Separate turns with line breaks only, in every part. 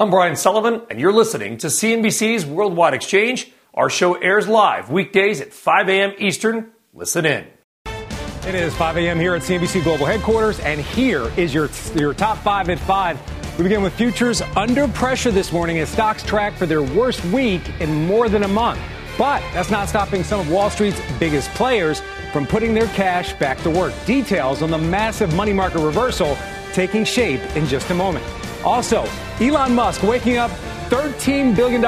I'm Brian Sullivan, and you're listening to CNBC's Worldwide Exchange. Our show airs live weekdays at 5 a.m. Eastern. Listen in.
It is 5 a.m. here at CNBC Global Headquarters, and here is your, your top five at 5. We begin with futures under pressure this morning as stocks track for their worst week in more than a month. But that's not stopping some of Wall Street's biggest players from putting their cash back to work. Details on the massive money market reversal taking shape in just a moment. Also, Elon Musk waking up $13 billion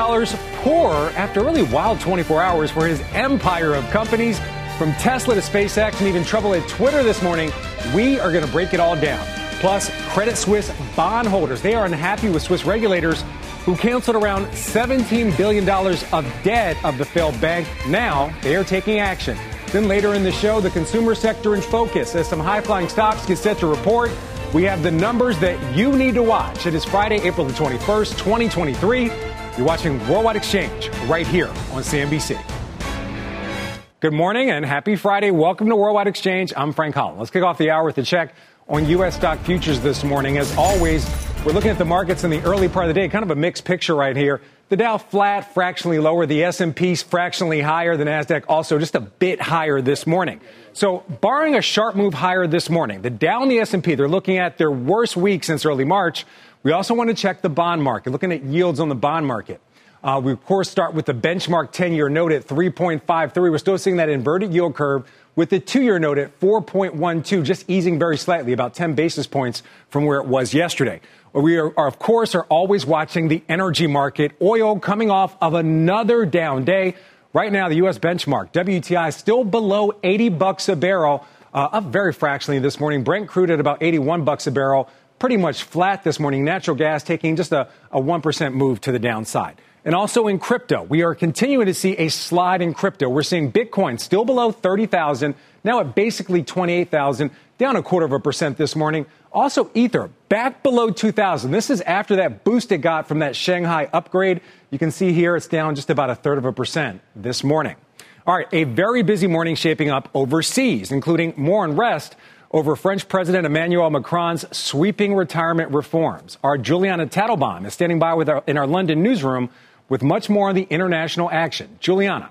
poorer after a really wild 24 hours for his empire of companies. From Tesla to SpaceX and even trouble at Twitter this morning, we are going to break it all down. Plus, Credit Suisse bondholders, they are unhappy with Swiss regulators who canceled around $17 billion of debt of the failed bank. Now they are taking action. Then later in the show, the consumer sector in focus as some high flying stocks get set to report. We have the numbers that you need to watch. It is Friday, April the 21st, 2023. You're watching Worldwide Exchange right here on CNBC. Good morning and happy Friday. Welcome to Worldwide Exchange. I'm Frank Holland. Let's kick off the hour with a check on U.S. stock futures this morning. As always, we're looking at the markets in the early part of the day. Kind of a mixed picture right here. The Dow flat, fractionally lower. The S&P fractionally higher. The Nasdaq also just a bit higher this morning. So, barring a sharp move higher this morning, the Dow and the S&P they're looking at their worst week since early March. We also want to check the bond market, looking at yields on the bond market. Uh, we of course start with the benchmark 10-year note at 3.53. We're still seeing that inverted yield curve with the two-year note at 4.12, just easing very slightly, about 10 basis points from where it was yesterday. We are, are, of course, are always watching the energy market. Oil coming off of another down day. Right now, the U.S. benchmark, WTI, still below 80 bucks a barrel, uh, up very fractionally this morning. Brent crude at about 81 bucks a barrel, pretty much flat this morning. Natural gas taking just a, a 1% move to the downside. And also in crypto, we are continuing to see a slide in crypto. We're seeing Bitcoin still below 30,000, now at basically 28,000, down a quarter of a percent this morning. Also, Ether back below 2,000. This is after that boost it got from that Shanghai upgrade. You can see here it's down just about a third of a percent this morning. All right, a very busy morning shaping up overseas, including more unrest over French President Emmanuel Macron's sweeping retirement reforms. Our Julianna Tatelbaum is standing by with our, in our London newsroom with much more on the international action. Julianna.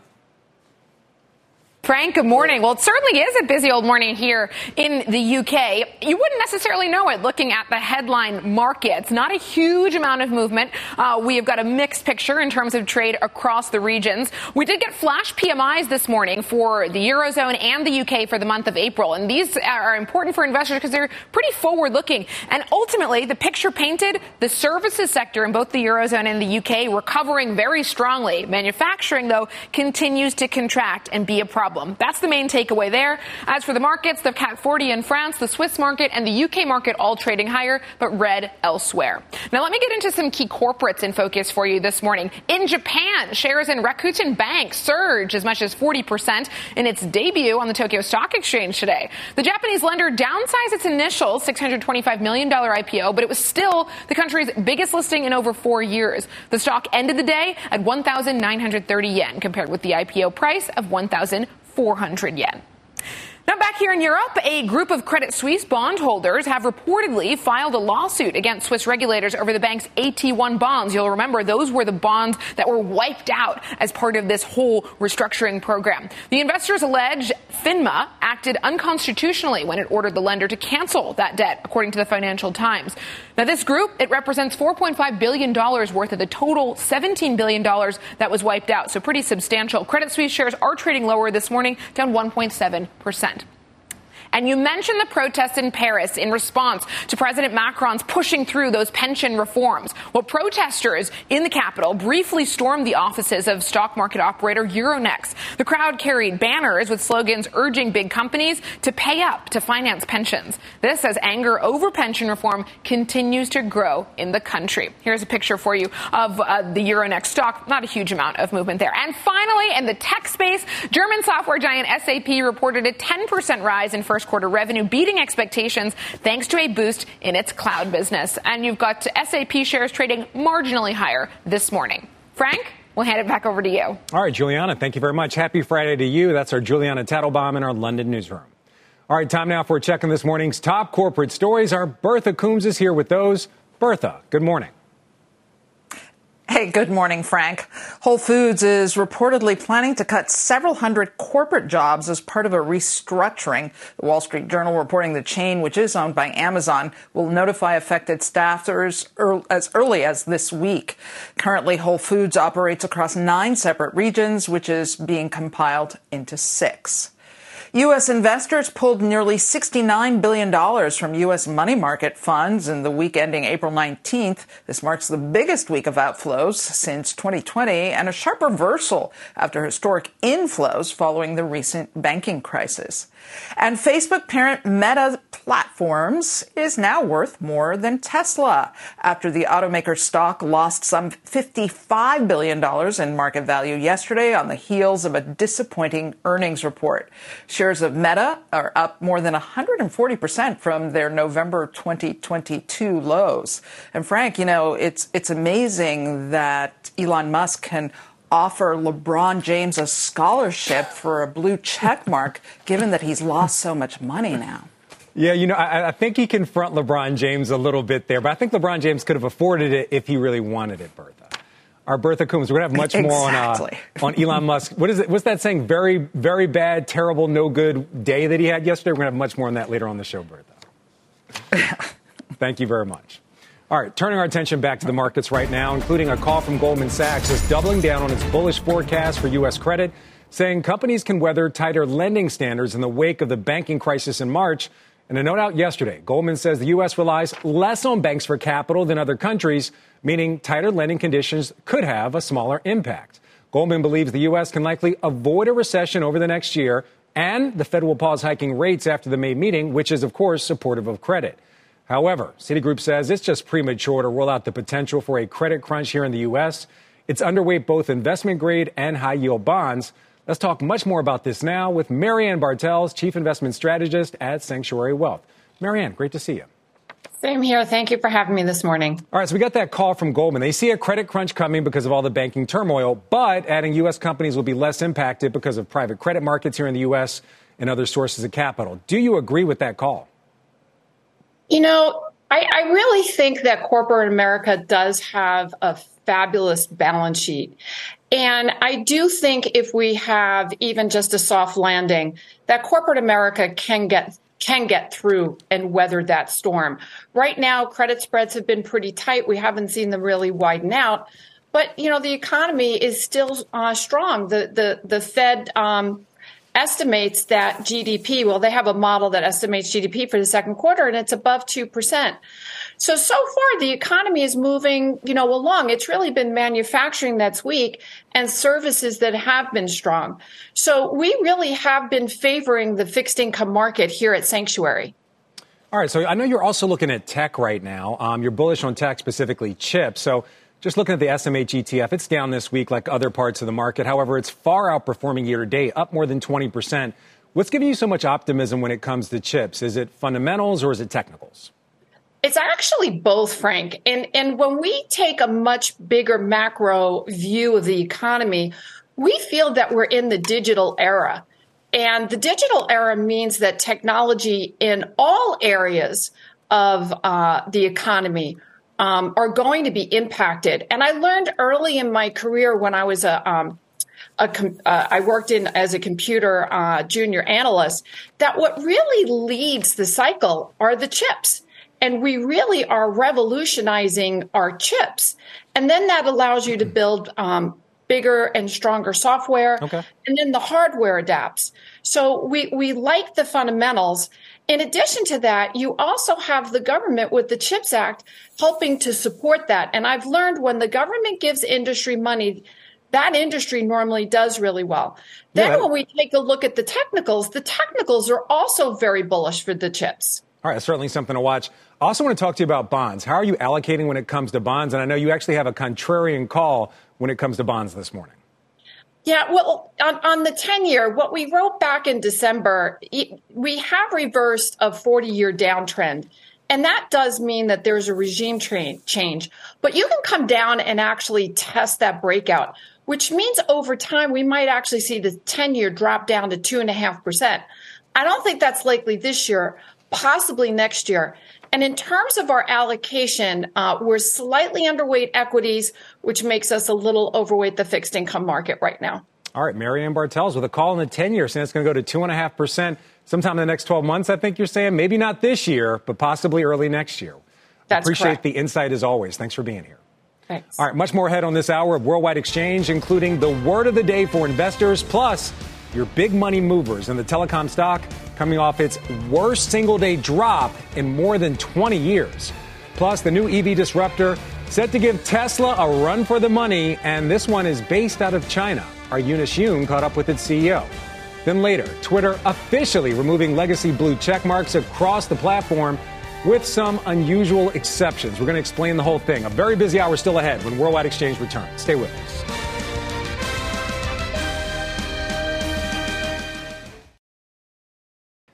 Frank, good morning. Well, it certainly is a busy old morning here in the UK. You wouldn't necessarily know it looking at the headline markets. Not a huge amount of movement. Uh, we have got a mixed picture in terms of trade across the regions. We did get flash PMIs this morning for the Eurozone and the UK for the month of April. And these are important for investors because they're pretty forward looking. And ultimately, the picture painted the services sector in both the Eurozone and the UK recovering very strongly. Manufacturing, though, continues to contract and be a problem problem. That's the main takeaway there. As for the markets, the CAC 40 in France, the Swiss market, and the UK market all trading higher, but red elsewhere. Now, let me get into some key corporates in focus for you this morning. In Japan, shares in Rakuten Bank surged as much as 40% in its debut on the Tokyo Stock Exchange today. The Japanese lender downsized its initial $625 million IPO, but it was still the country's biggest listing in over four years. The stock ended the day at 1,930 yen, compared with the IPO price of 1,000. 400 yen. Now, back here in Europe, a group of Credit Suisse bondholders have reportedly filed a lawsuit against Swiss regulators over the bank's AT1 bonds. You'll remember those were the bonds that were wiped out as part of this whole restructuring program. The investors allege FINMA acted unconstitutionally when it ordered the lender to cancel that debt, according to the Financial Times. Now, this group, it represents $4.5 billion worth of the total $17 billion that was wiped out. So pretty substantial. Credit Suisse shares are trading lower this morning, down 1.7 percent. And you mentioned the protests in Paris in response to President Macron's pushing through those pension reforms. Well, protesters in the capital briefly stormed the offices of stock market operator Euronext. The crowd carried banners with slogans urging big companies to pay up to finance pensions. This as anger over pension reform continues to grow in the country. Here's a picture for you of uh, the Euronext stock. Not a huge amount of movement there. And finally, in the tech space, German software giant SAP reported a 10% rise in first first quarter revenue beating expectations thanks to a boost in its cloud business. And you've got SAP shares trading marginally higher this morning. Frank? We'll hand it back over to you. All
right, Julianna, thank you very much. Happy Friday to you. That's our Julianna Tatelbaum in our London newsroom. All right, time now for checking this morning's top corporate stories. Our Bertha Coombs is here with those. Bertha, good morning.
Hey, good morning, Frank. Whole Foods is reportedly planning to cut several hundred corporate jobs as part of a restructuring. The Wall Street Journal reporting the chain, which is owned by Amazon, will notify affected staffers as early as this week. Currently, Whole Foods operates across nine separate regions, which is being compiled into six. U.S. investors pulled nearly $69 billion from U.S. money market funds in the week ending April 19th. This marks the biggest week of outflows since 2020 and a sharp reversal after historic inflows following the recent banking crisis. And Facebook parent Meta Platforms is now worth more than Tesla after the automaker stock lost some $55 billion in market value yesterday on the heels of a disappointing earnings report. Shares of Meta are up more than 140% from their November 2022 lows. And Frank, you know, it's, it's amazing that Elon Musk can offer LeBron James a scholarship for a blue check mark, given that he's lost so much money now.
Yeah, you know, I, I, think he can front LeBron James a little bit there, but I think LeBron James could have afforded it if he really wanted it, Bertha. Our Bertha Coombs, we're going to have much
exactly.
more on, uh, on Elon Musk. What is it? What's that saying? Very, very bad, terrible, no good day that he had yesterday. We're going to have much more on that later on the show, Bertha. Thank you very much. All right, turning our attention back to the markets right now, including a call from Goldman Sachs is doubling down on its bullish forecast for U.S. credit, saying companies can weather tighter lending standards in the wake of the banking crisis in March. In a note out yesterday, Goldman says the U.S. relies less on banks for capital than other countries, meaning tighter lending conditions could have a smaller impact. Goldman believes the U.S. can likely avoid a recession over the next year, and the Fed will pause hiking rates after the May meeting, which is, of course, supportive of credit. However, Citigroup says it's just premature to rule out the potential for a credit crunch here in the U.S. It's underweight both investment grade and high yield bonds. Let's talk much more about this now with Mary Ann Bartels, Chief Investment Strategist at Sanctuary Wealth. Mary Ann, great to see you.
Same here. Thank you for having me this morning.
All right, so we got that call from Goldman. They see a credit crunch coming because of all the banking turmoil, but adding U.S. companies will be less impacted because of private credit markets here in the U.S. and other sources of capital. Do you agree with that call?
You know, I, I really think that corporate America does have a fabulous balance sheet. And I do think if we have even just a soft landing, that corporate America can get can get through and weather that storm. Right now, credit spreads have been pretty tight. We haven't seen them really widen out, but you know the economy is still uh, strong. The the the Fed um, estimates that GDP, well, they have a model that estimates GDP for the second quarter and it's above 2%. So, so far the economy is moving, you know, along. It's really been manufacturing that's weak and services that have been strong. So we really have been favoring the fixed income market here at Sanctuary.
All right. So I know you're also looking at tech right now. Um, you're bullish on tech, specifically chips. So just looking at the SMH ETF, it's down this week like other parts of the market. However, it's far outperforming year to date, up more than 20%. What's giving you so much optimism when it comes to chips? Is it fundamentals or is it technicals?
It's actually both, Frank. And, and when we take a much bigger macro view of the economy, we feel that we're in the digital era. And the digital era means that technology in all areas of uh, the economy um, are going to be impacted. And I learned early in my career when I was a, um, a uh, I worked in as a computer uh, junior analyst that what really leads the cycle are the chips. And we really are revolutionizing our chips. And then that allows you to build um, bigger and stronger software. Okay. And then the hardware adapts. So we, we like the fundamentals. In addition to that, you also have the government with the CHIPS Act helping to support that. And I've learned when the government gives industry money, that industry normally does really well. Then yeah. when we take a look at the technicals, the technicals are also very bullish for the chips.
All right, certainly something to watch. I also want to talk to you about bonds. How are you allocating when it comes to bonds? And I know you actually have a contrarian call when it comes to bonds this morning.
Yeah, well, on, on the 10 year, what we wrote back in December, we have reversed a 40 year downtrend. And that does mean that there's a regime tra- change. But you can come down and actually test that breakout, which means over time we might actually see the 10 year drop down to 2.5%. I don't think that's likely this year, possibly next year. And in terms of our allocation, uh, we're slightly underweight equities, which makes us a little overweight the fixed income market right now.
All right, Mary Ann Bartels with a call in the 10 year saying it's going to go to 2.5% sometime in the next 12 months, I think you're saying. Maybe not this year, but possibly early next year.
That's
Appreciate
correct.
the insight as always. Thanks for being here.
Thanks.
All right, much more ahead on this hour of Worldwide Exchange, including the word of the day for investors, plus your big money movers in the telecom stock coming off its worst single day drop in more than 20 years. Plus, the new EV disruptor set to give Tesla a run for the money, and this one is based out of China. Our Eunice Yoon caught up with its CEO. Then later, Twitter officially removing legacy blue check marks across the platform with some unusual exceptions. We're going to explain the whole thing. A very busy hour still ahead when Worldwide Exchange returns. Stay with us.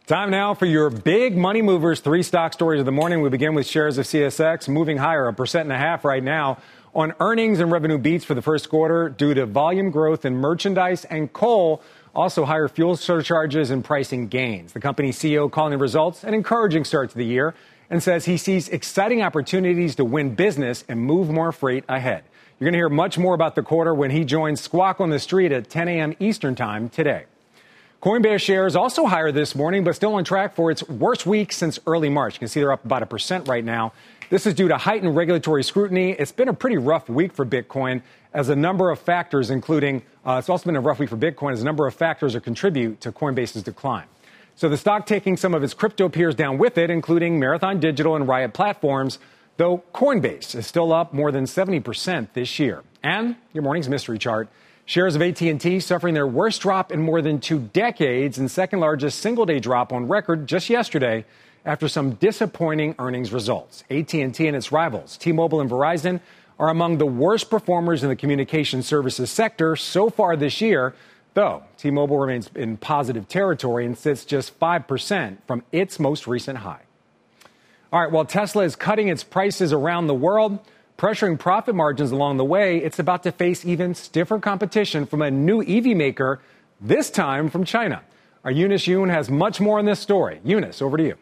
Time now for your big money movers. Three stock stories of the morning. We begin with shares of CSX moving higher, a percent and a half right now on earnings and revenue beats for the first quarter due to volume growth in merchandise and coal. Also, higher fuel surcharges and pricing gains. The company's CEO calling the results an encouraging start to the year and says he sees exciting opportunities to win business and move more freight ahead. You're going to hear much more about the quarter when he joins Squawk on the Street at 10 a.m. Eastern Time today. Coinbase shares also higher this morning, but still on track for its worst week since early March. You can see they're up about a percent right now. This is due to heightened regulatory scrutiny. It's been a pretty rough week for Bitcoin as a number of factors, including uh, it's also been a rough week for Bitcoin as a number of factors that contribute to Coinbase's decline. So the stock taking some of its crypto peers down with it, including Marathon Digital and Riot Platforms, though Coinbase is still up more than 70% this year. And your morning's mystery chart. Shares of AT&T suffering their worst drop in more than two decades and second largest single-day drop on record just yesterday after some disappointing earnings results. AT&T and its rivals, T-Mobile and Verizon, are among the worst performers in the communication services sector so far this year, though T-Mobile remains in positive territory and sits just 5% from its most recent high. All right, while Tesla is cutting its prices around the world, pressuring profit margins along the way, it's about to face even stiffer competition from a new EV maker, this time from China. Our Eunice Yoon has much more on this story. Eunice, over to you.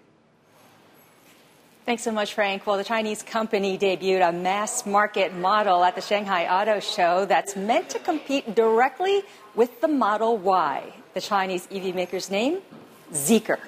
Thanks so much, Frank. Well, the Chinese company debuted a mass market model at the Shanghai Auto Show that's meant to compete directly with the Model Y. The Chinese EV maker's name? Zeekr.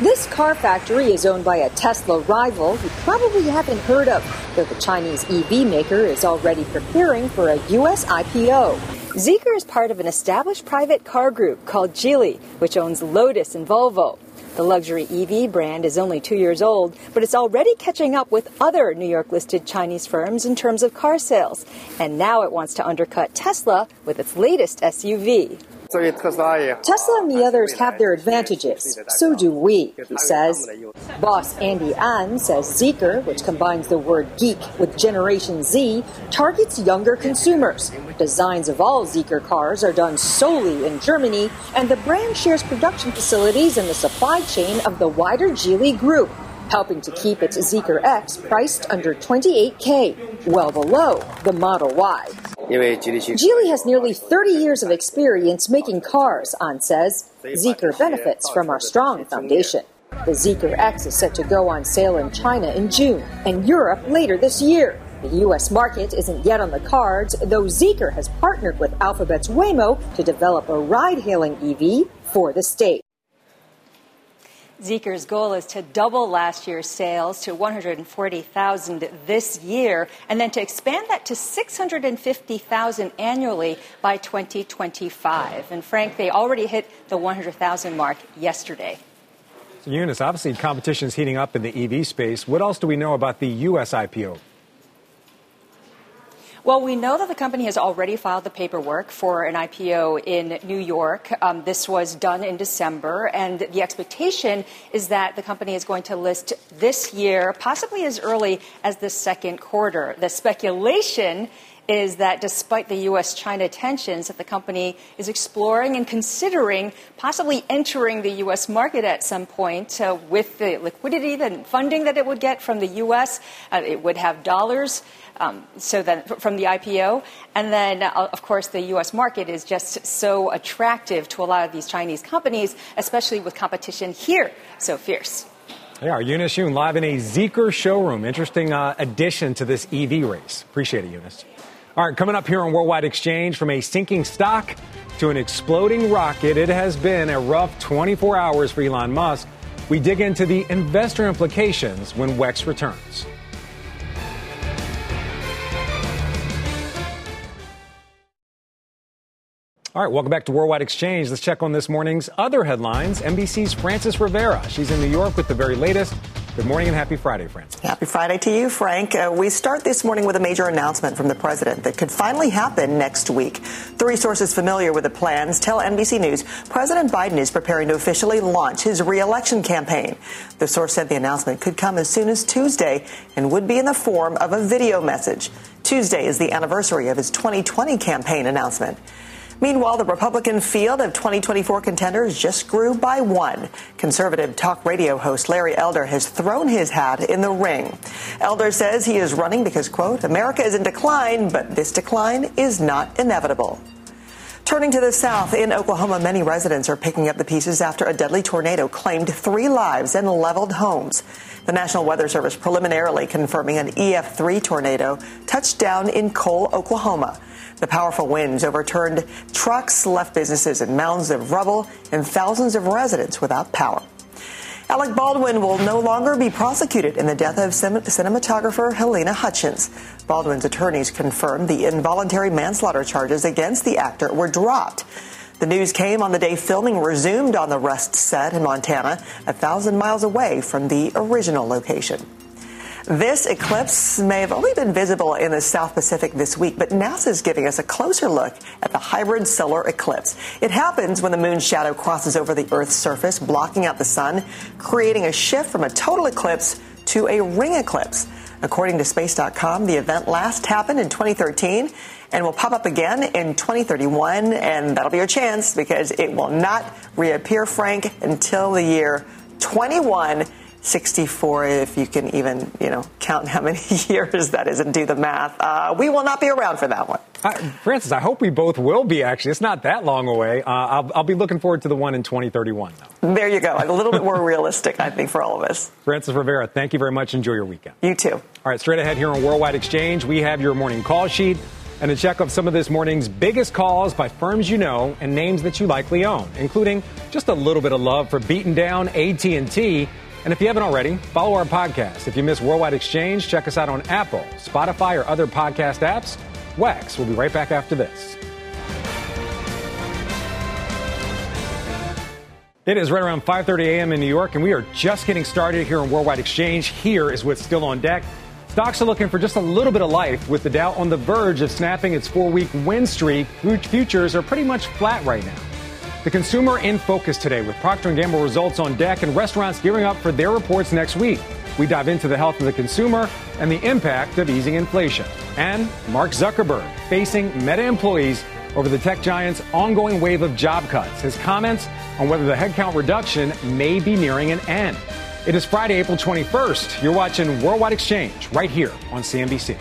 This car factory is owned by a Tesla rival you probably haven't heard of, though the Chinese EV maker is already preparing for a U.S. IPO. Zeekr is part of an established private car group called Geely, which owns Lotus and Volvo. The luxury EV brand is only two years old, but it's already catching up with other New York listed Chinese firms in terms of car sales. And now it wants to undercut Tesla with its latest SUV. Tesla and the others have their advantages. So do we, he says. Boss Andy An says Zeekr, which combines the word geek with Generation Z, targets younger consumers. Designs of all Zeekr cars are done solely in Germany, and the brand shares production facilities in the supply chain of the wider Geely group helping to keep its Zeekr X priced under 28K, well below the Model Y. Geely has nearly 30 years of experience making cars, An says. Zeekr benefits from our strong foundation. The Zeekr X is set to go on sale in China in June and Europe later this year. The U.S. market isn't yet on the cards, though Zeekr has partnered with Alphabet's Waymo to develop a ride hailing EV for the state.
Zeekr's goal is to double last year's sales to 140,000 this year and then to expand that to 650,000 annually by 2025. And Frank, they already hit the 100,000 mark yesterday.
So Eunice, obviously competition is heating up in the EV space. What else do we know about the U.S. IPO?
Well, we know that the company has already filed the paperwork for an IPO in New York. Um, this was done in December, and the expectation is that the company is going to list this year, possibly as early as the second quarter. The speculation is that despite the U.S. China tensions, that the company is exploring and considering possibly entering the U.S. market at some point uh, with the liquidity and funding that it would get from the U.S. Uh, it would have dollars. Um, so then from the IPO, and then uh, of course the U.S. market is just so attractive to a lot of these Chinese companies, especially with competition here so fierce.
They are Eunice Yoon live in a Zeekr showroom. Interesting uh, addition to this EV race. Appreciate it, Eunice. All right, coming up here on Worldwide Exchange, from a sinking stock to an exploding rocket, it has been a rough 24 hours for Elon Musk. We dig into the investor implications when WEX returns. All right, welcome back to Worldwide Exchange. Let's check on this morning's other headlines. NBC's Frances Rivera. She's in New York with the very latest. Good morning and happy Friday, Frances.
Happy Friday to you, Frank. Uh, we start this morning with a major announcement from the president that could finally happen next week. Three sources familiar with the plans tell NBC News President Biden is preparing to officially launch his reelection campaign. The source said the announcement could come as soon as Tuesday and would be in the form of a video message. Tuesday is the anniversary of his 2020 campaign announcement. Meanwhile, the Republican field of 2024 contenders just grew by one. Conservative talk radio host Larry Elder has thrown his hat in the ring. Elder says he is running because, quote, America is in decline, but this decline is not inevitable. Turning to the south, in Oklahoma, many residents are picking up the pieces after a deadly tornado claimed three lives and leveled homes. The National Weather Service preliminarily confirming an EF3 tornado touched down in Cole, Oklahoma. The powerful winds overturned trucks, left businesses in mounds of rubble, and thousands of residents without power. Alec Baldwin will no longer be prosecuted in the death of cinematographer Halyna Hutchins. Baldwin's attorneys confirmed the involuntary manslaughter charges against the actor were dropped. The news came on the day filming resumed on the Rust set in Montana, a thousand miles away from the original location. This eclipse may have only been visible in the South Pacific this week, but NASA is giving us a closer look at the hybrid solar eclipse. It happens when the moon's shadow crosses over the Earth's surface, blocking out the sun, creating a shift from a total eclipse to a ring eclipse. According to space.com, the event last happened in 2013 and will pop up again in 2031, and that'll be your chance because it will not reappear, Frank, until the year 21. 64, if you can even, you know, count how many years that is and do the math. Uh, we will not be around for that one.
Uh, Frances, I hope we both will be, actually. It's not that long away. Uh, I'll, I'll, be looking forward to the one in 2031, though.
There you go. A little bit more realistic, I think, for all of us.
Frances Rivera, thank you very much. Enjoy your weekend.
You too.
All right, straight ahead here on Worldwide Exchange, we have your morning call sheet and a check of some of this morning's biggest calls by firms you know and names that you likely own, including just a little bit of love for beaten down AT&T and if you haven't already, follow our podcast. If you miss Worldwide Exchange, check us out on Apple, Spotify, or other podcast apps. WEX we'll be right back after this. It is right around 5:30 a.m. in New York, and we are just getting started here on Worldwide Exchange. Here is what's still on deck. Stocks are looking for just a little bit of life, with the Dow on the verge of snapping its four-week win streak. Futures are pretty much flat right now. The consumer in focus today with Procter & Gamble results on deck and restaurants gearing up for their reports next week. We dive into the health of the consumer and the impact of easing inflation. And Mark Zuckerberg facing Meta employees over the tech giant's ongoing wave of job cuts. His comments on whether the headcount reduction may be nearing an end. It is Friday, April 21st. You're watching Worldwide Exchange right here on CNBC.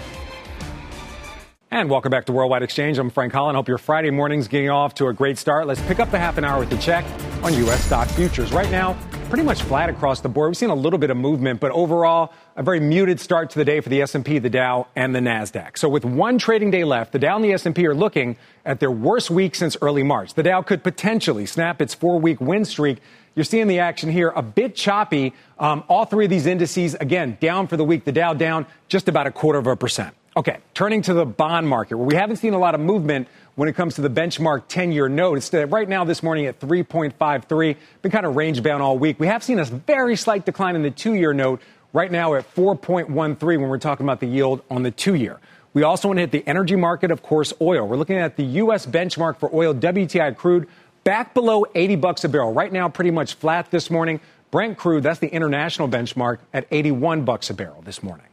And welcome back to Worldwide Exchange. I'm Frank Holland. Hope your Friday morning's getting off to a great start. Let's pick up the half an hour with the check on U.S. stock futures. Right now, pretty much flat across the board. We've seen a little bit of movement, but overall, a very muted start to the day for the S&P, the Dow, and the Nasdaq. So with one trading day left, the Dow and the S&P are looking at their worst week since early March. The Dow could potentially snap its four-week win streak. You're seeing the action here a bit choppy. Um, all three of these indices, again, down for the week. The Dow down just about a quarter of a percent. Okay, turning to the bond market, where we haven't seen a lot of movement when it comes to the benchmark 10 year note. It's uh, right now this morning at 3.53, been kind of range bound all week. We have seen a very slight decline in the two year note, right now at 4.13 when we're talking about the yield on the two year. We also want to hit the energy market, of course, oil. We're looking at the U.S. benchmark for oil, WTI crude, back below 80 bucks a barrel. Right now, pretty much flat this morning. Brent crude, that's the international benchmark, at 81 bucks a barrel this morning.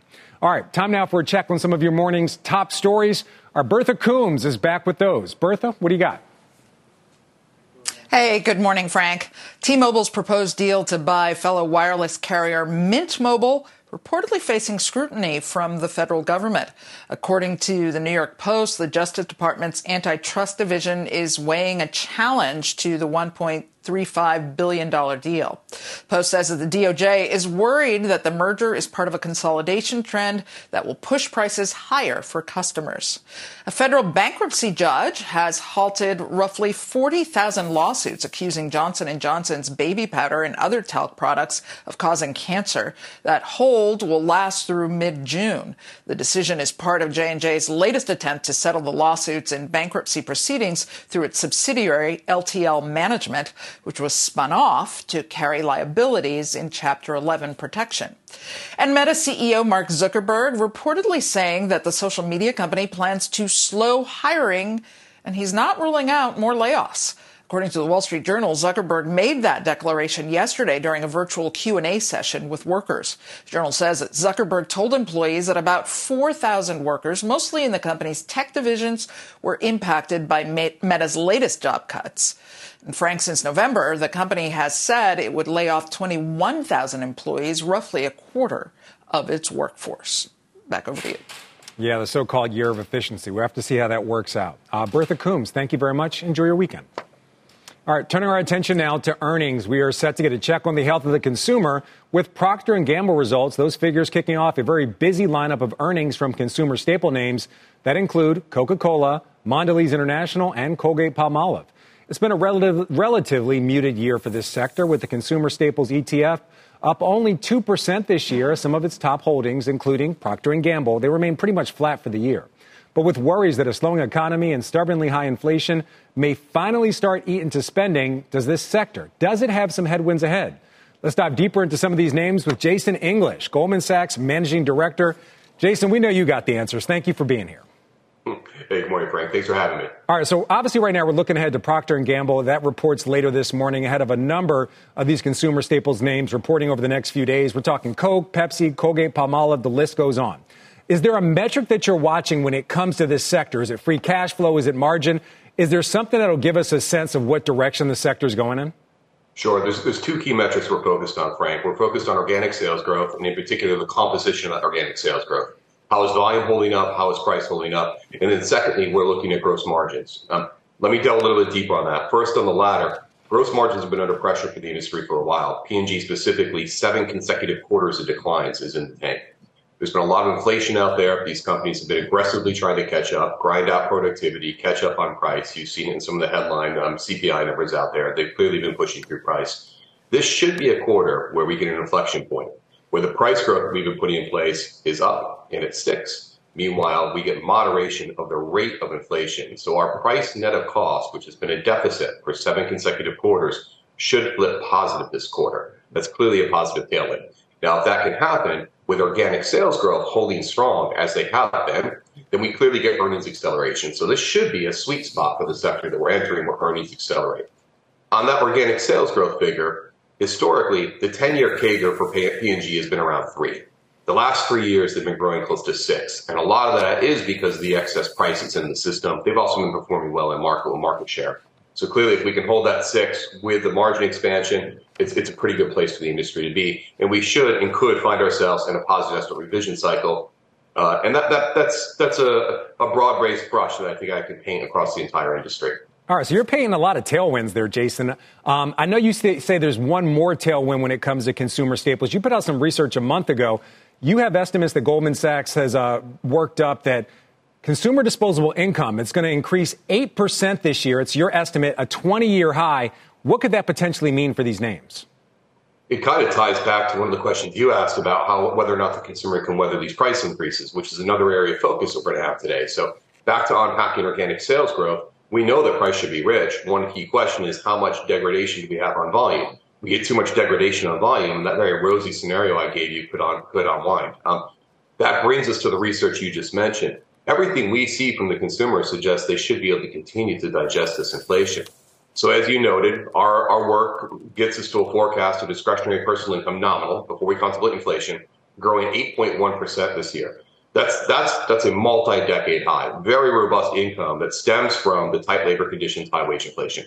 All right, time now for a check on some of your morning's top stories. Our Bertha Coombs is back with those. Bertha, what do you got?
Hey, good morning, Frank. T-Mobile's proposed deal to buy fellow wireless carrier Mint Mobile reportedly facing scrutiny from the federal government. According to the New York Post, the Justice Department's antitrust division is weighing a challenge to the 1.3 $35 billion deal. Post says that the DOJ is worried that the merger is part of a consolidation trend that will push prices higher for customers. A federal bankruptcy judge has halted roughly 40,000 lawsuits accusing Johnson & Johnson's baby powder and other talc products of causing cancer. That hold will last through mid-June. The decision is part of J&J's latest attempt to settle the lawsuits in bankruptcy proceedings through its subsidiary LTL Management which was spun off to carry liabilities in Chapter 11 protection. And Meta CEO Mark Zuckerberg reportedly saying that the social media company plans to slow hiring and he's not ruling out more layoffs. According to the Wall Street Journal, Zuckerberg made that declaration yesterday during a virtual Q&A session with workers. The journal says that Zuckerberg told employees that about 4,000 workers, mostly in the company's tech divisions, were impacted by Meta's latest job cuts. And Frank, since November, the company has said it would lay off 21,000 employees, roughly a quarter of its workforce. Back over to you.
Yeah, the so called year of efficiency. we have to see how that works out. Uh, Bertha Coombs, thank you very much. Enjoy your weekend. All right, turning our attention now to earnings. We are set to get a check on the health of the consumer with Procter & Gamble results. Those figures kicking off a very busy lineup of earnings from consumer staple names that include Coca-Cola, Mondelez International, and Colgate-Palmolive. It's been a relative, relatively muted year for this sector, with the consumer staples ETF up only 2% this year. Some of its top holdings, including Procter & Gamble, they remain pretty much flat for the year. But with worries that a slowing economy and stubbornly high inflation may finally start eating into spending, does this sector, does it have some headwinds ahead? Let's dive deeper into some of these names with Jason English, Goldman Sachs Managing Director. Jason, we know you got the answers. Thank you for being here.
Hey, good morning, Frank. Thanks for having me.
All right, so obviously right now we're looking ahead to Procter & Gamble. That reports later this morning ahead of a number of these consumer staples names reporting over the next few days. We're talking Coke, Pepsi, Colgate, Palmolive, the list goes on. Is there a metric that you're watching when it comes to this sector? Is it free cash flow? Is it margin? Is there something that'll give us a sense of what direction the sector is going in?
Sure. There's, there's two key metrics we're focused on, Frank. We're focused on organic sales growth, and in particular, the composition of organic sales growth. How is volume holding up? How is price holding up? And then secondly, we're looking at gross margins. Um, let me delve a little bit deeper on that. First, on the latter, gross margins have been under pressure for the industry for a while. P&G specifically, seven consecutive quarters of declines is in the tank. There's been a lot of inflation out there. These companies have been aggressively trying to catch up, grind out productivity, catch up on price. You've seen it in some of the headline um, CPI numbers out there. They've clearly been pushing through price. This should be a quarter where we get an inflection point where the price growth we've been putting in place is up and it sticks. Meanwhile, we get moderation of the rate of inflation. So our price net of cost, which has been a deficit for seven consecutive quarters, should flip positive this quarter. That's clearly a positive tailwind. Now, if that can happen with organic sales growth holding strong as they have been, then we clearly get earnings acceleration. So this should be a sweet spot for the sector that we're entering where earnings accelerate. On that organic sales growth figure, historically, the 10-year CAGR for P&G has been around three. The last three years, they've been growing close to six. And a lot of that is because of the excess prices in the system. They've also been performing well in market market share. So clearly, if we can hold that six with the margin expansion, it's, it's a pretty good place for the industry to be. And we should and could find ourselves in a positive estimate revision cycle. Uh, and that, that, that's, that's a, a broad-based brush that I think I can paint across the entire industry.
All right, so you're paying a lot of tailwinds there, Jason. Um, I know you say, say there's one more tailwind when it comes to consumer staples. You put out some research a month ago. You have estimates that Goldman Sachs has uh, worked up that consumer disposable income it's going to increase 8% this year. It's your estimate, a 20-year high. What could that potentially mean for these names?
It kind of ties back to one of the questions you asked about how whether or not the consumer can weather these price increases, which is another area of focus that we're going to have today. So back to unpacking organic sales growth we know that price should be rich. One key question is how much degradation do we have on volume? We get too much degradation on volume. That very rosy scenario I gave you could on could unwind. Um, that brings us to the research you just mentioned. Everything we see from the consumer suggests they should be able to continue to digest this inflation. So as you noted, our, our work gets us to a forecast of discretionary personal income nominal before we contemplate inflation, growing 8.1% this year. That's that's that's a multi-decade high, very robust income that stems from the tight labor conditions, high wage inflation.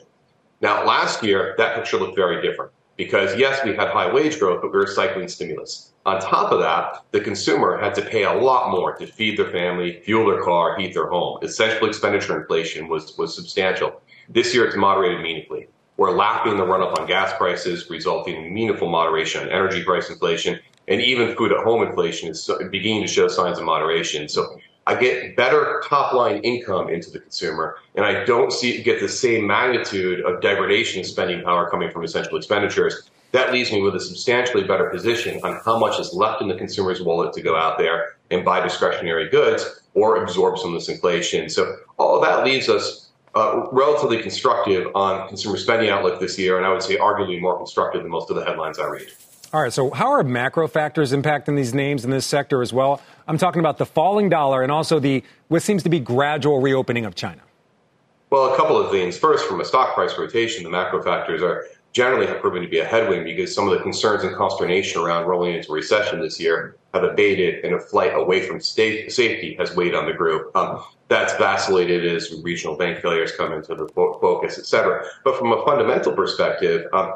Now, last year that picture looked very different because yes, we had high wage growth, but we were cycling stimulus. On top of that, the consumer had to pay a lot more to feed their family, fuel their car, heat their home. Essential expenditure inflation was was substantial. This year, it's moderated meaningfully. We're lapping the run up on gas prices, resulting in meaningful moderation on energy price inflation, and even food at home inflation is beginning to show signs of moderation. So I get better top line income into the consumer, and I don't see get the same magnitude of degradation of spending power coming from essential expenditures. That leaves me with a substantially better position on how much is left in the consumer's wallet to go out there and buy discretionary goods or absorb some of this inflation. So all of that leaves us uh, relatively constructive on consumer spending outlook this year, and I would say arguably more constructive than most of the headlines I read.
All right, so how are macro factors impacting these names in this sector as well? I'm talking about the falling dollar and also the what seems to be gradual reopening of China.
Well, a couple of things. First, from a stock price rotation, the macro factors are generally have proven to be a headwind because some of the concerns and consternation around rolling into recession this year have abated and a flight away from state, safety has weighed on the group. Um, that's vacillated as regional bank failures come into the focus, et cetera. But from a fundamental perspective, um,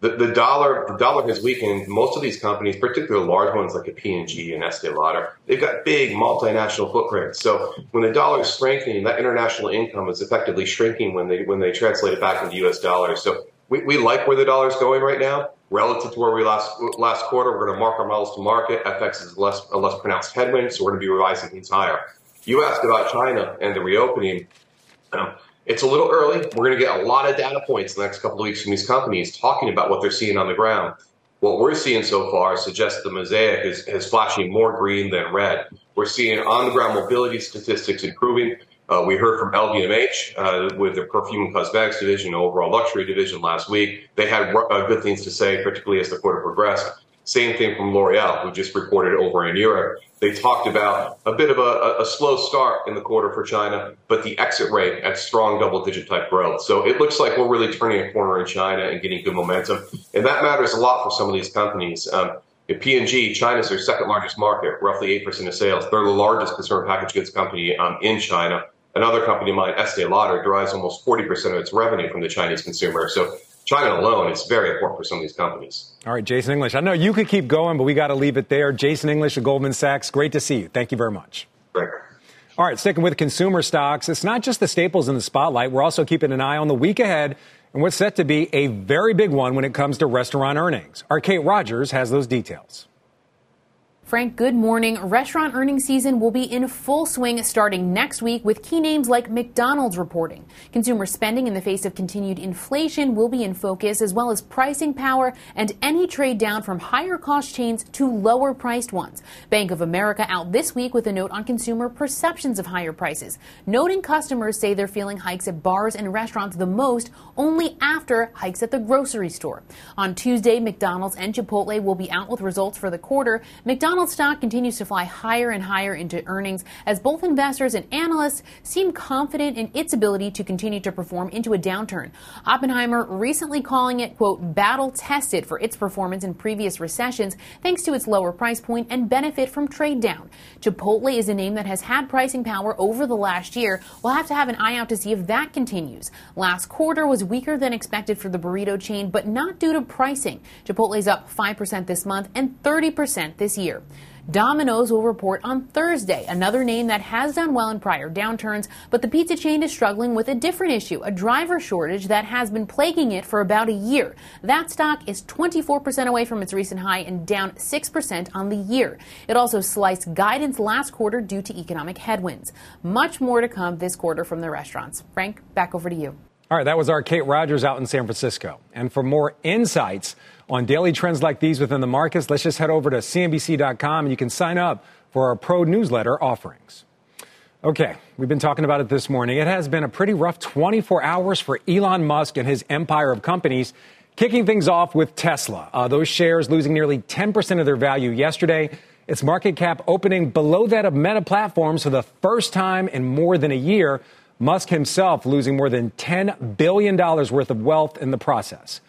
the, the dollar the dollar has weakened. Most of these companies, particularly large ones like a P&G and Estee Lauder, they've got big multinational footprints. So when the dollar is strengthening, that international income is effectively shrinking when they when they translate it back into U.S. dollars. So we, we like where the dollar is going right now relative to where we last last quarter. We're going to mark our models to market. FX is less a less pronounced headwind, so we're going to be revising things higher. You asked about China and the reopening. Um, it's a little early. We're going to get a lot of data points in the next couple of weeks from these companies talking about what they're seeing on the ground. What we're seeing so far suggests the mosaic is, is flashing more green than red. We're seeing on the ground mobility statistics improving. Uh, we heard from LVMH uh, with their perfume and cosmetics division, overall luxury division last week. They had uh, good things to say, particularly as the quarter progressed. Same thing from L'Oreal, who just reported over in Europe. They talked about a bit of a, a, slow start in the quarter for China, but the exit rate at strong double digit type growth. So it looks like we're really turning a corner in China and getting good momentum. And that matters a lot for some of these companies. Um, P&G, China's their second largest market, roughly 8% of sales. They're the largest consumer packaged goods company um, in China. Another company of mine, Estee Lauder, derives almost 40% of its revenue from the Chinese consumer. So China alone is very important for some of these companies.
All right, Jason English. I know you could keep going, but we got to leave it there. Jason English of Goldman Sachs, great to see you. Thank you very much.
Great.
All right, sticking with consumer stocks, it's not just the staples in the spotlight. We're also keeping an eye on the week ahead and what's set to be a very big one when it comes to restaurant earnings. Our Kate Rogers has those details.
Frank, good morning. Restaurant earnings season will be in full swing starting next week with key names like McDonald's reporting. Consumer spending in the face of continued inflation will be in focus, as well as pricing power and any trade down from higher cost chains to lower priced ones. Bank of America out this week with a note on consumer perceptions of higher prices, noting customers say they're feeling hikes at bars and restaurants the most only after hikes at the grocery store. On Tuesday, McDonald's and Chipotle will be out with results for the quarter. McDonald's McDonald's stock continues to fly higher and higher into earnings as both investors and analysts seem confident in its ability to continue to perform into a downturn. Oppenheimer recently calling it, quote, battle tested for its performance in previous recessions thanks to its lower price point and benefit from trade down. Chipotle is a name that has had pricing power over the last year. We'll have to have an eye out to see if that continues. Last quarter was weaker than expected for the burrito chain, but not due to pricing. Chipotle's up 5% this month and 30% this year. Domino's will report on Thursday, another name that has done well in prior downturns, but the pizza chain is struggling with a different issue, a driver shortage that has been plaguing it for about a year. That stock is 24% away from its recent high and down 6% on the year. It also sliced guidance last quarter due to economic headwinds. Much more to come this quarter from the restaurants. Frank, back over to you.
All right, that was our Kate Rogers out in San Francisco. And for more insights on daily trends like these within the markets, let's just head over to CNBC.com and you can sign up for our pro newsletter offerings. Okay, we've been talking about it this morning. It has been a pretty rough 24 hours for Elon Musk and his empire of companies. Kicking things off with Tesla. Uh, those shares losing nearly 10% of their value yesterday. Its market cap opening below that of Meta Platforms for the first time in more than a year. Musk himself losing more than $10 billion worth of wealth in the process.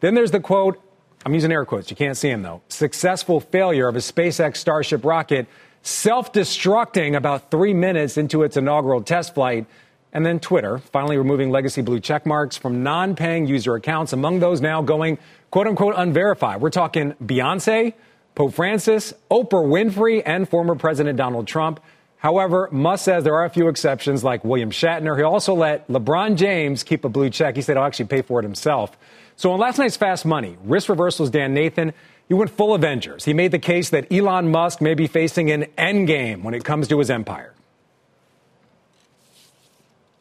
Then there's the quote, I'm using air quotes, you can't see him though, successful failure of a SpaceX Starship rocket self destructing about three minutes into its inaugural test flight. And then Twitter, finally removing legacy blue check marks from non paying user accounts, among those now going quote unquote unverified. We're talking Beyonce, Pope Francis, Oprah Winfrey, and former President Donald Trump. However, Musk says there are a few exceptions, like William Shatner. He also let LeBron James keep a blue check. He said he'll actually pay for it himself. So on last night's Fast Money, risk reversals Dan Nathan, he went full Avengers. He made the case that Elon Musk may be facing an endgame when it comes to his empire.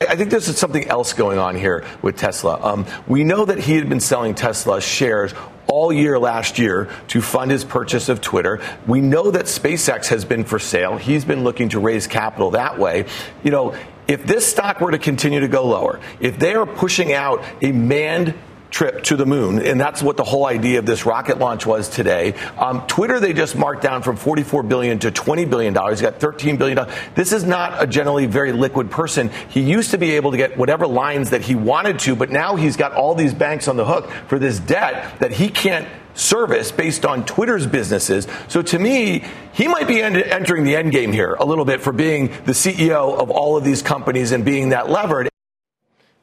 I think there's something else going on here with Tesla. Um, we know that he had been selling Tesla shares all year last year to fund his purchase of Twitter. We know that SpaceX has been for sale. He's been looking to raise capital that way. You know, if this stock were to continue to go lower, if they are pushing out a manned trip to the moon, and that's what the whole idea of this rocket launch was today. Um, Twitter, they just marked down from 44 billion to 20 billion dollars. Got 13 billion dollars. This is not a generally very liquid person. He used to be able to get whatever lines that he wanted to, but now he's got all these banks on the hook for this debt that he can't service based on Twitter's businesses. So to me, he might be entering the end game here a little bit for being the CEO of all of these companies and being that levered.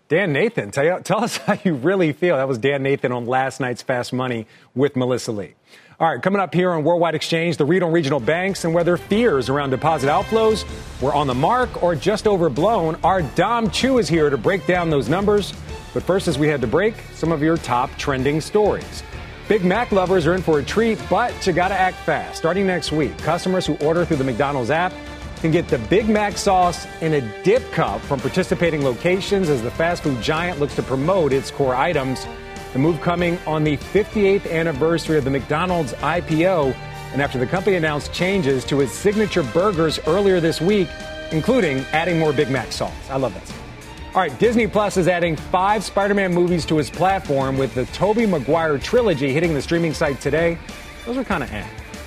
Dan Nathan, tell, tell, us how you really feel. That was Dan Nathan on last night's Fast Money with Melissa Lee. All right, coming up here on Worldwide Exchange, the read on regional banks and whether fears around deposit outflows were on the mark or just overblown. Our Dom Chu is here to break down those numbers. But first, as we head to break, some of your top trending stories. Big Mac lovers are in for a treat, but you got to act fast. Starting next week, customers who order through the McDonald's app can get the Big Mac sauce in a dip cup from participating locations as the fast food giant looks to promote its core items. The move coming on the 58th anniversary of the McDonald's IPO, and after the company announced changes to its signature burgers earlier this week, including adding more Big Mac sauce. I love that. All right, Disney Plus is adding five Spider Man movies to its platform with the Tobey Maguire trilogy hitting the streaming site today. Those are kind of eh.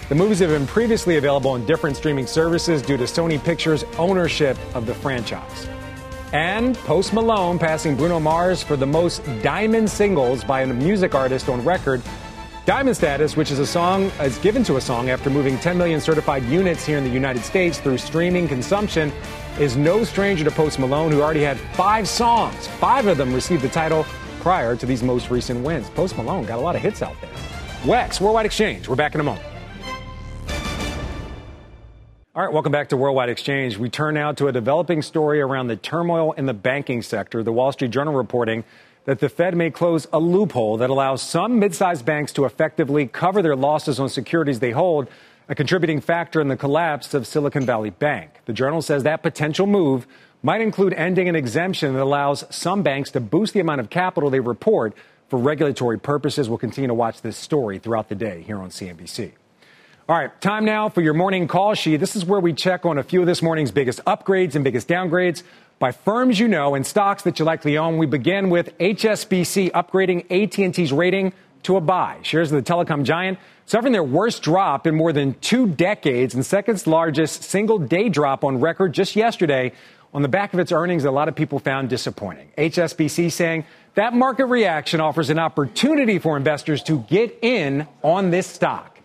The movies have been previously available on different streaming services due to Sony Pictures' ownership of the franchise. And Post Malone passing Bruno Mars for the most diamond singles by a music artist on record. Diamond status, which is a song, is given to a song after moving 10 million certified units here in the United States through streaming consumption, is no stranger to Post Malone, who already had five songs. Five of them received the title prior to these most recent wins. Post Malone got a lot of hits out there. WEX, Worldwide Exchange. We're back in a moment. All right, welcome back to Worldwide Exchange. We turn now to a developing story around the turmoil in the banking sector. The Wall Street Journal reporting that the Fed may close a loophole that allows some mid-sized banks to effectively cover their losses on securities they hold, a contributing factor in the collapse of Silicon Valley Bank. The Journal says that potential move might include ending an exemption that allows some banks to boost the amount of capital they report for regulatory purposes. We'll continue to watch this story throughout the day here on CNBC. All right, time now for your morning call sheet. This is where we check on a few of this morning's biggest upgrades and biggest downgrades by firms you know and stocks that you likely own. We begin with HSBC upgrading AT&T's rating to a buy. Shares of the telecom giant suffering their worst drop in more than two decades and second largest single day drop on record just yesterday on the back of its earnings a lot of people found disappointing. HSBC saying that market reaction offers an opportunity for investors to get in on this stock.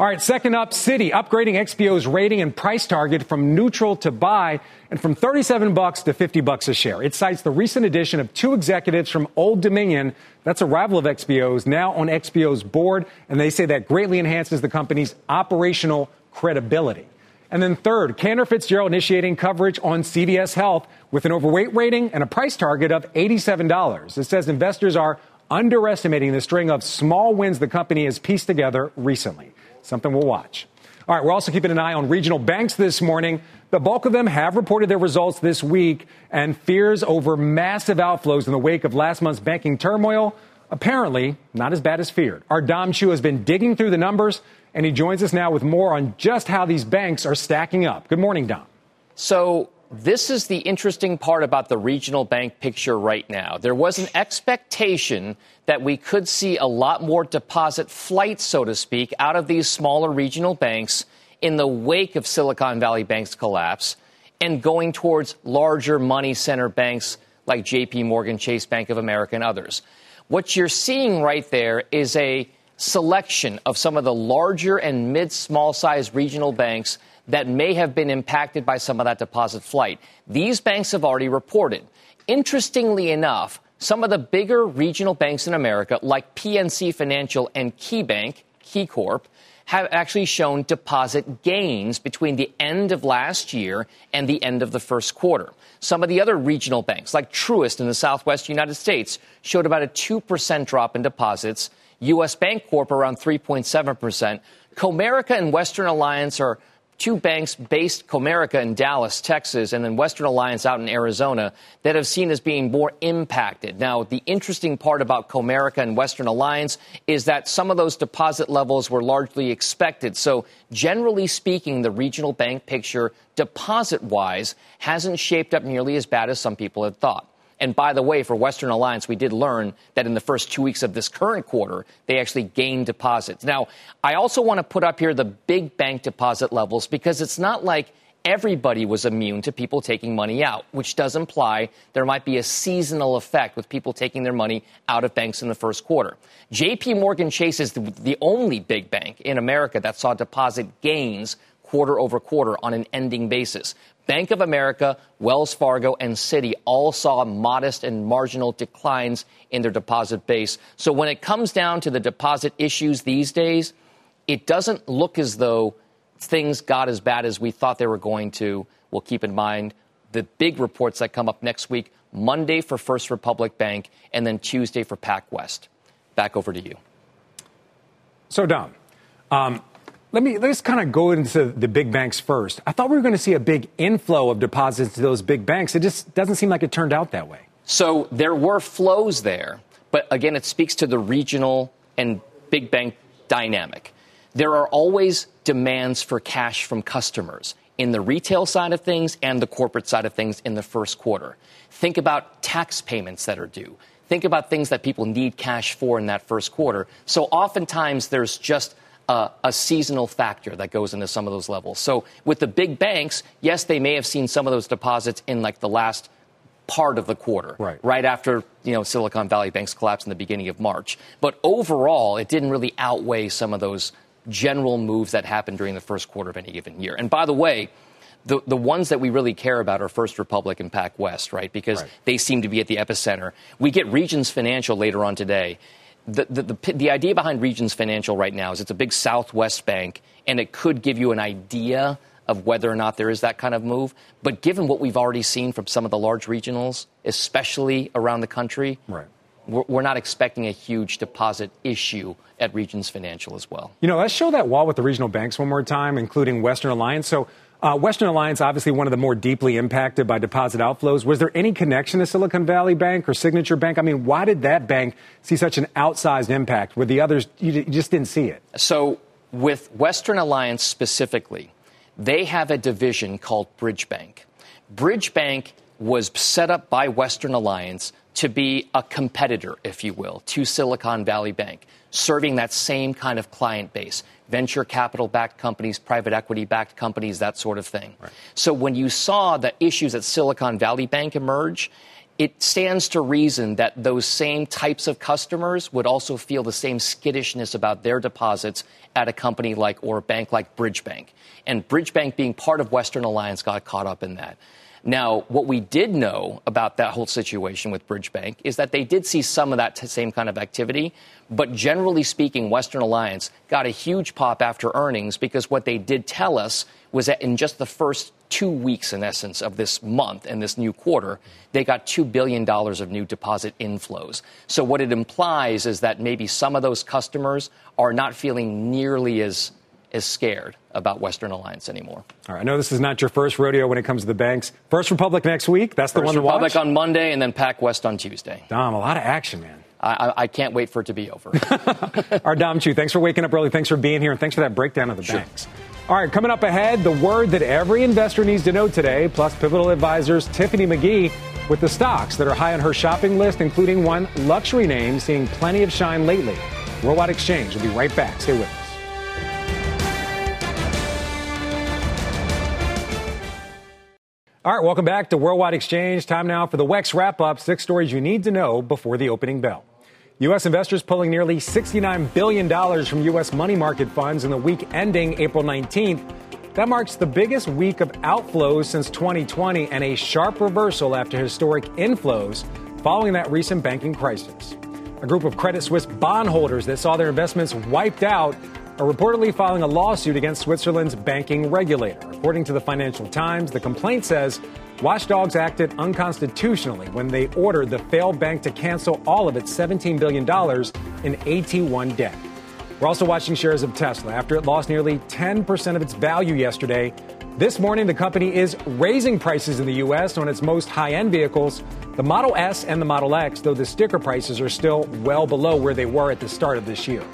All right, second up, Citi upgrading XPO's rating and price target from neutral to buy and from 37 bucks to 50 bucks a share. It cites the recent addition of two executives from Old Dominion, that's a rival of XPO's, now on XPO's board, and they say that greatly enhances the company's operational credibility. And then third, Cantor Fitzgerald initiating coverage on CVS Health with an overweight rating and a price target of $87. It says investors are underestimating the string of small wins the company has pieced together recently. Something we'll watch. All right, we're also keeping an eye on regional banks this morning. The bulk of them have reported their results this week, and fears over massive outflows in the wake of last month's banking turmoil apparently not as bad as feared. Our Dom Chu has been digging through the numbers, and he joins us now with more on just how these banks are stacking up. Good morning, Dom.
So, this is the interesting part about the regional bank picture right now. There was an expectation that we could see a lot more deposit flight, so to speak, out of these smaller regional banks in the wake of Silicon Valley Bank's collapse. and going towards larger money center banks like JP Morgan, Chase Bank of America, and others. What you're seeing right there is a selection of some of the larger and mid small size regional banks that may have been impacted by some of that deposit flight. These banks have already reported. Interestingly enough, some of the bigger regional banks in America, like PNC Financial and KeyBank, KeyCorp, have actually shown deposit gains between the end of last year and the end of the first quarter. Some of the other regional banks, like Truist in the southwest United States, showed about a 2% drop in deposits. U.S. Bancorp around 3.7%. Comerica and Western Alliance are two banks based Comerica in Dallas, Texas, and then Western Alliance out in Arizona that have seen as being more impacted. Now, the interesting part about Comerica and Western Alliance is that some of those deposit levels were largely expected. So, generally speaking, the regional bank picture, deposit wise, hasn't shaped up nearly as bad as some people had thought. And by the way, for Western Alliance, we did learn that in the first two weeks of this current quarter, they actually gained deposits. Now, I also want to put up here the big bank deposit levels because it's not like everybody was immune to people taking money out, which does imply there might be a seasonal effect with people taking their money out of banks in the first quarter. JP Morgan Chase is the, the only big bank in America that saw deposit gains quarter over quarter on an ending basis. Bank of America, Wells Fargo, and Citi all saw modest and marginal declines in their deposit base. So when it comes down to the deposit issues these days, it doesn't look as though things got as bad as we thought they were going to. We'll keep in mind the big reports that come up next week Monday for First Republic Bank, and then Tuesday for PacWest. Back over to you.
So, Dom, um, let me let's kind of go into the big banks first. I thought we were going to see a big inflow of deposits to those big banks. It just doesn't seem like it turned out that way.
So there were flows there, but again, it speaks to the regional and big bank dynamic. There are always demands for cash from customers in the retail side of things and the corporate side of things in the first quarter. Think about tax payments that are due. Think about things that people need cash for in that first quarter. So oftentimes there's just a, a, seasonal factor that goes into some of those levels. So with the big banks, yes, they may have seen some of those deposits in like the last part of the quarter,
right,
right after you know Silicon Valley Bank's collapse in the beginning of March. But overall, it didn't really outweigh some of those general moves that happened during the first quarter of any given year. And by the way, the, the ones that we really care about are First Republic and PacWest, right? Because right. they seem to be at the epicenter. We get Regions Financial later on today, the, the, the, the, idea behind Regions Financial right now is it's a big Southwest bank, and it could give you an idea of whether or not there is that kind of move. But given what we've already seen from some of the large regionals, especially around the country,
right.
we're, we're not expecting a huge deposit issue at Regions Financial as well.
You know, let's show that wall with the regional banks one more time, including Western Alliance. So uh, Western Alliance, obviously one of the more deeply impacted by deposit outflows. Was there any connection to Silicon Valley Bank or Signature Bank? I mean, why did that bank see such an outsized impact where the others, you, you just didn't see it?
So, with Western Alliance specifically, they have a division called Bridge Bank. Bridge Bank was set up by Western Alliance to be a competitor, if you will, to Silicon Valley Bank, serving that same kind of client base venture capital backed companies, private equity backed companies, that sort of thing. Right. So when you saw the issues at Silicon Valley Bank emerge, it stands to reason that those same types of customers would also feel the same skittishness about their deposits at a company like or a bank like Bridge Bank. And Bridge Bank being part of Western Alliance got caught up in that. Now, what we did know about that whole situation with Bridge Bank is that they did see some of that same kind of activity, but generally speaking, Western Alliance got a huge pop after earnings because what they did tell us was that in just the first two weeks, in essence, of this month and this new quarter, they got $2 billion of new deposit inflows. So, what it implies is that maybe some of those customers are not feeling nearly as is scared about Western Alliance anymore.
All right. I know this is not your first rodeo when it comes to the banks. First Republic next week. That's the
First
one to
Republic
watch.
on Monday, and then PacWest on Tuesday.
Dom, a lot of action, man.
I, I can't wait for it to be over.
Our Dom Chu, thanks for waking up early. Thanks for being here, and thanks for that breakdown of the sure. banks. All right, coming up ahead, the word that every investor needs to know today, plus Pivotal Advisors Tiffany McGhee with the stocks that are high on her shopping list, including one luxury name seeing plenty of shine lately. Worldwide Exchange. We'll be right back. Stay with us. All right, welcome back to Worldwide Exchange. Time now for the WEX wrap up. Six stories you need to know before the opening bell. U.S. investors pulling nearly $69 billion from U.S. money market funds in the week ending April 19th. That marks the biggest week of outflows since 2020 and a sharp reversal after historic inflows following that recent banking crisis. A group of Credit Suisse bondholders that saw their investments wiped out are reportedly filing a lawsuit against Switzerland's banking regulator. According to the Financial Times, the complaint says watchdogs acted unconstitutionally when they ordered the failed bank to cancel all of its $17 billion in AT1 debt. We're also watching shares of Tesla after it lost nearly 10% of its value yesterday. This morning, the company is raising prices in the U.S. on its most high end vehicles, the Model S and the Model X, though the sticker prices are still well below where they were at the start of this year.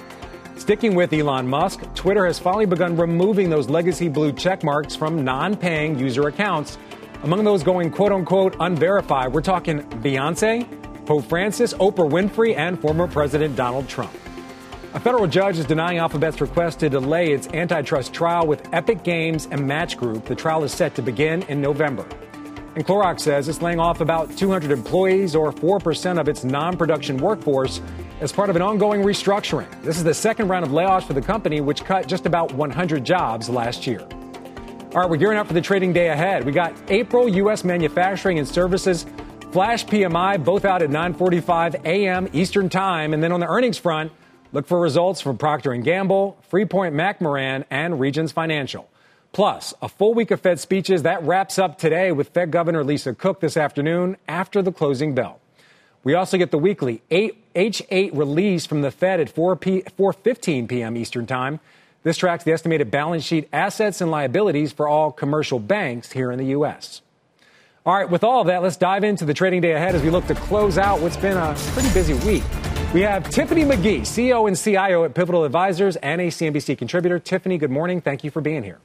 Sticking with Elon Musk, Twitter has finally begun removing those legacy blue check marks from non paying user accounts. Among those going quote unquote unverified, we're talking Beyonce, Pope Francis, Oprah Winfrey, and former President Donald Trump. A federal judge is denying Alphabet's request to delay its antitrust trial with Epic Games and Match Group. The trial is set to begin in November. And Clorox says it's laying off about 200 employees or 4% of its non production workforce as part of an ongoing restructuring. This is the second round of layoffs for the company, which cut just about 100 jobs last year. All right, we're gearing up for the trading day ahead. We got April U.S. manufacturing and services, flash PMI, both out at 9:45 a.m. Eastern Time, and then on the earnings front, look for results from Procter & Gamble, Freeport-McMoRan, and Regions Financial. Plus, a full week of Fed speeches that wraps up today with Fed Governor Lisa Cook this afternoon after the closing bell. We also get the weekly H8 release from the Fed at 4 p- 4:15 p.m. Eastern Time. This tracks the estimated balance sheet assets and liabilities for all commercial banks here in the U.S. All right, with all of that, let's dive into the trading day ahead as we look to close out what's been a pretty busy week. We have Tiffany McGhee, CEO and CIO at Pivotal Advisors and a CNBC contributor. Tiffany, good morning. Thank you for being here.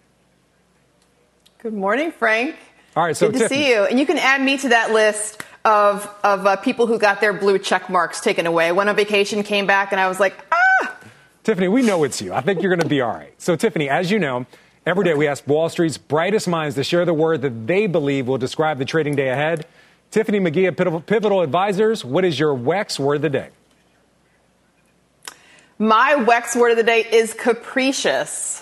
Good morning, Frank.
All right, so
good to
Tiffany,
see you. And you can add me to that list of of uh, people who got their blue check marks taken away. Went on vacation, came back, and I was like, ah.
Tiffany, we know it's you. I think you're going to be all right. So, Tiffany, as you know, every day we ask Wall Street's brightest minds to share the word that they believe will describe the trading day ahead. Tiffany at Pivotal- Pivotal Advisors, what is your WEX word of the day?
My WEX word of the day is capricious.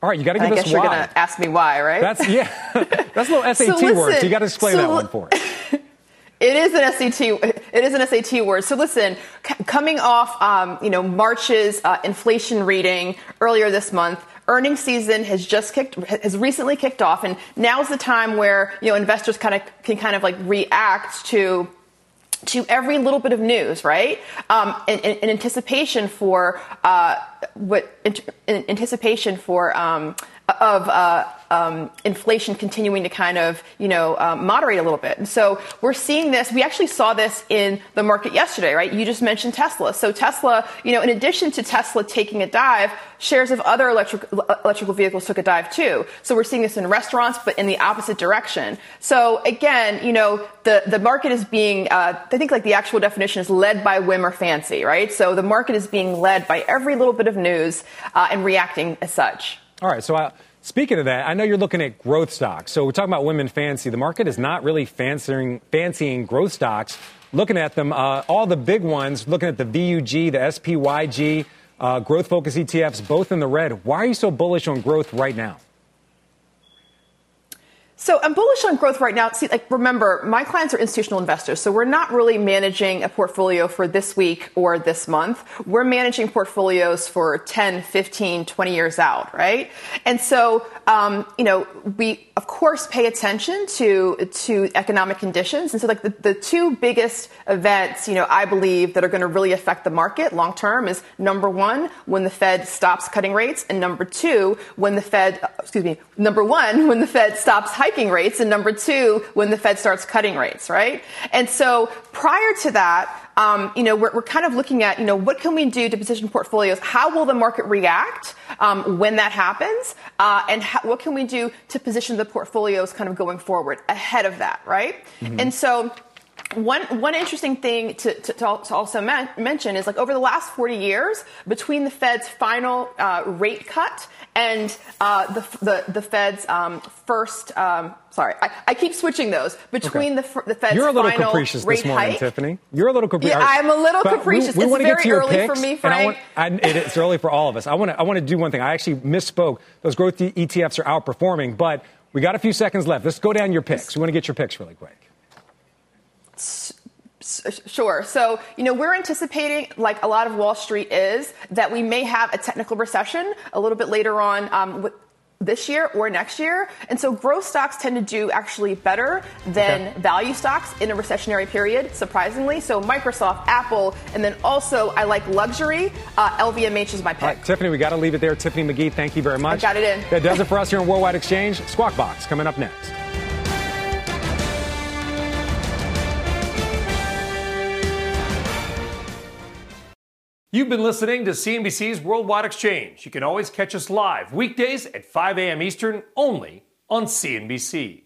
All right, you got to give
I
give
guess
us
you're going to ask me why, right?
That's yeah, that's a little SAT
So
word. So you got to explain
so
that one for us.
It is an SAT. It is an SAT word. So listen, c- coming off, um, you know, March's uh, inflation reading earlier this month, earnings season has just kicked, has recently kicked off, and now's the time where you know investors kind of can kind of like react to to every little bit of news, right? Um, in, in, in anticipation for uh, what in, anticipation for um, of uh, um, inflation continuing to kind of you know um, moderate a little bit. And so we're seeing this. We actually saw this in the market yesterday, right? You just mentioned Tesla. So Tesla, you know, in addition to Tesla taking a dive, shares of other electric, electrical vehicles took a dive too. So we're seeing this in restaurants, but in the opposite direction. So again, you know, the, the market is being, uh, I think like the actual definition is led by whim or fancy, right? So the market is being led by every little bit of news uh, and reacting as such.
All right, so uh, speaking of that, I know you're looking at growth stocks. So we're talking about women fancy. The market is not really fancying, fancying growth stocks. Looking at them, uh, all the big ones, looking at the VUG, the SPYG, uh, growth focus ETFs, both in the red. Why are you so bullish on growth right now?
So I'm bullish on growth right now. See, like remember, my clients are institutional investors, so we're not really managing a portfolio for this week or this month. We're managing portfolios for 10, 15, 20 years out, right? And so, um, you know, we of course pay attention to to economic conditions. And so, like the, the two biggest events, you know, I believe that are going to really affect the market long term is number one, when the Fed stops cutting rates, and number two, when the Fed, excuse me, number one, when the Fed stops hiking rates, and number two, when the Fed starts cutting rates, right? And so prior to that, um, you know, we're, we're kind of looking at, you know, what can we do to position portfolios? How will the market react um, when that happens? Uh, and how, what can we do to position the portfolios kind of going forward ahead of that, right? And so one one interesting thing to, to, to also mention is like over the last 40 years, between the Fed's final uh, rate cut and uh, the, the, the Fed's um, first. Um, sorry, I, I, keep switching those between okay. the, the Fed's
You're a little
final
capricious
rate
this morning,
hike.
Tiffany. You're a little capricious.
Yeah, I'm a little capricious. We, we it's very early
picks,
for me, Frank.
I want, I, it's early for all of us. I want to I want to do one thing. I actually misspoke. Those growth ETFs are outperforming, but we got a few seconds left. Let's go down your picks. We want to get your picks really quick.
Sure. So, you know, we're anticipating, like a lot of Wall Street is, that we may have a technical recession a little bit later on um, this year or next year. And so growth stocks tend to do actually better than okay. value stocks in a recessionary period, surprisingly. So Microsoft, Apple, and then also I like luxury. Uh, LVMH is my pick.
Tiffany, we got to leave it there. Tiffany McGhee, thank you very much.
I got it in.
That does it for us here on Worldwide Exchange. Squawk Box coming up next.
You've been listening to CNBC's Worldwide Exchange. You can always catch us live weekdays at 5 a.m. Eastern only on CNBC.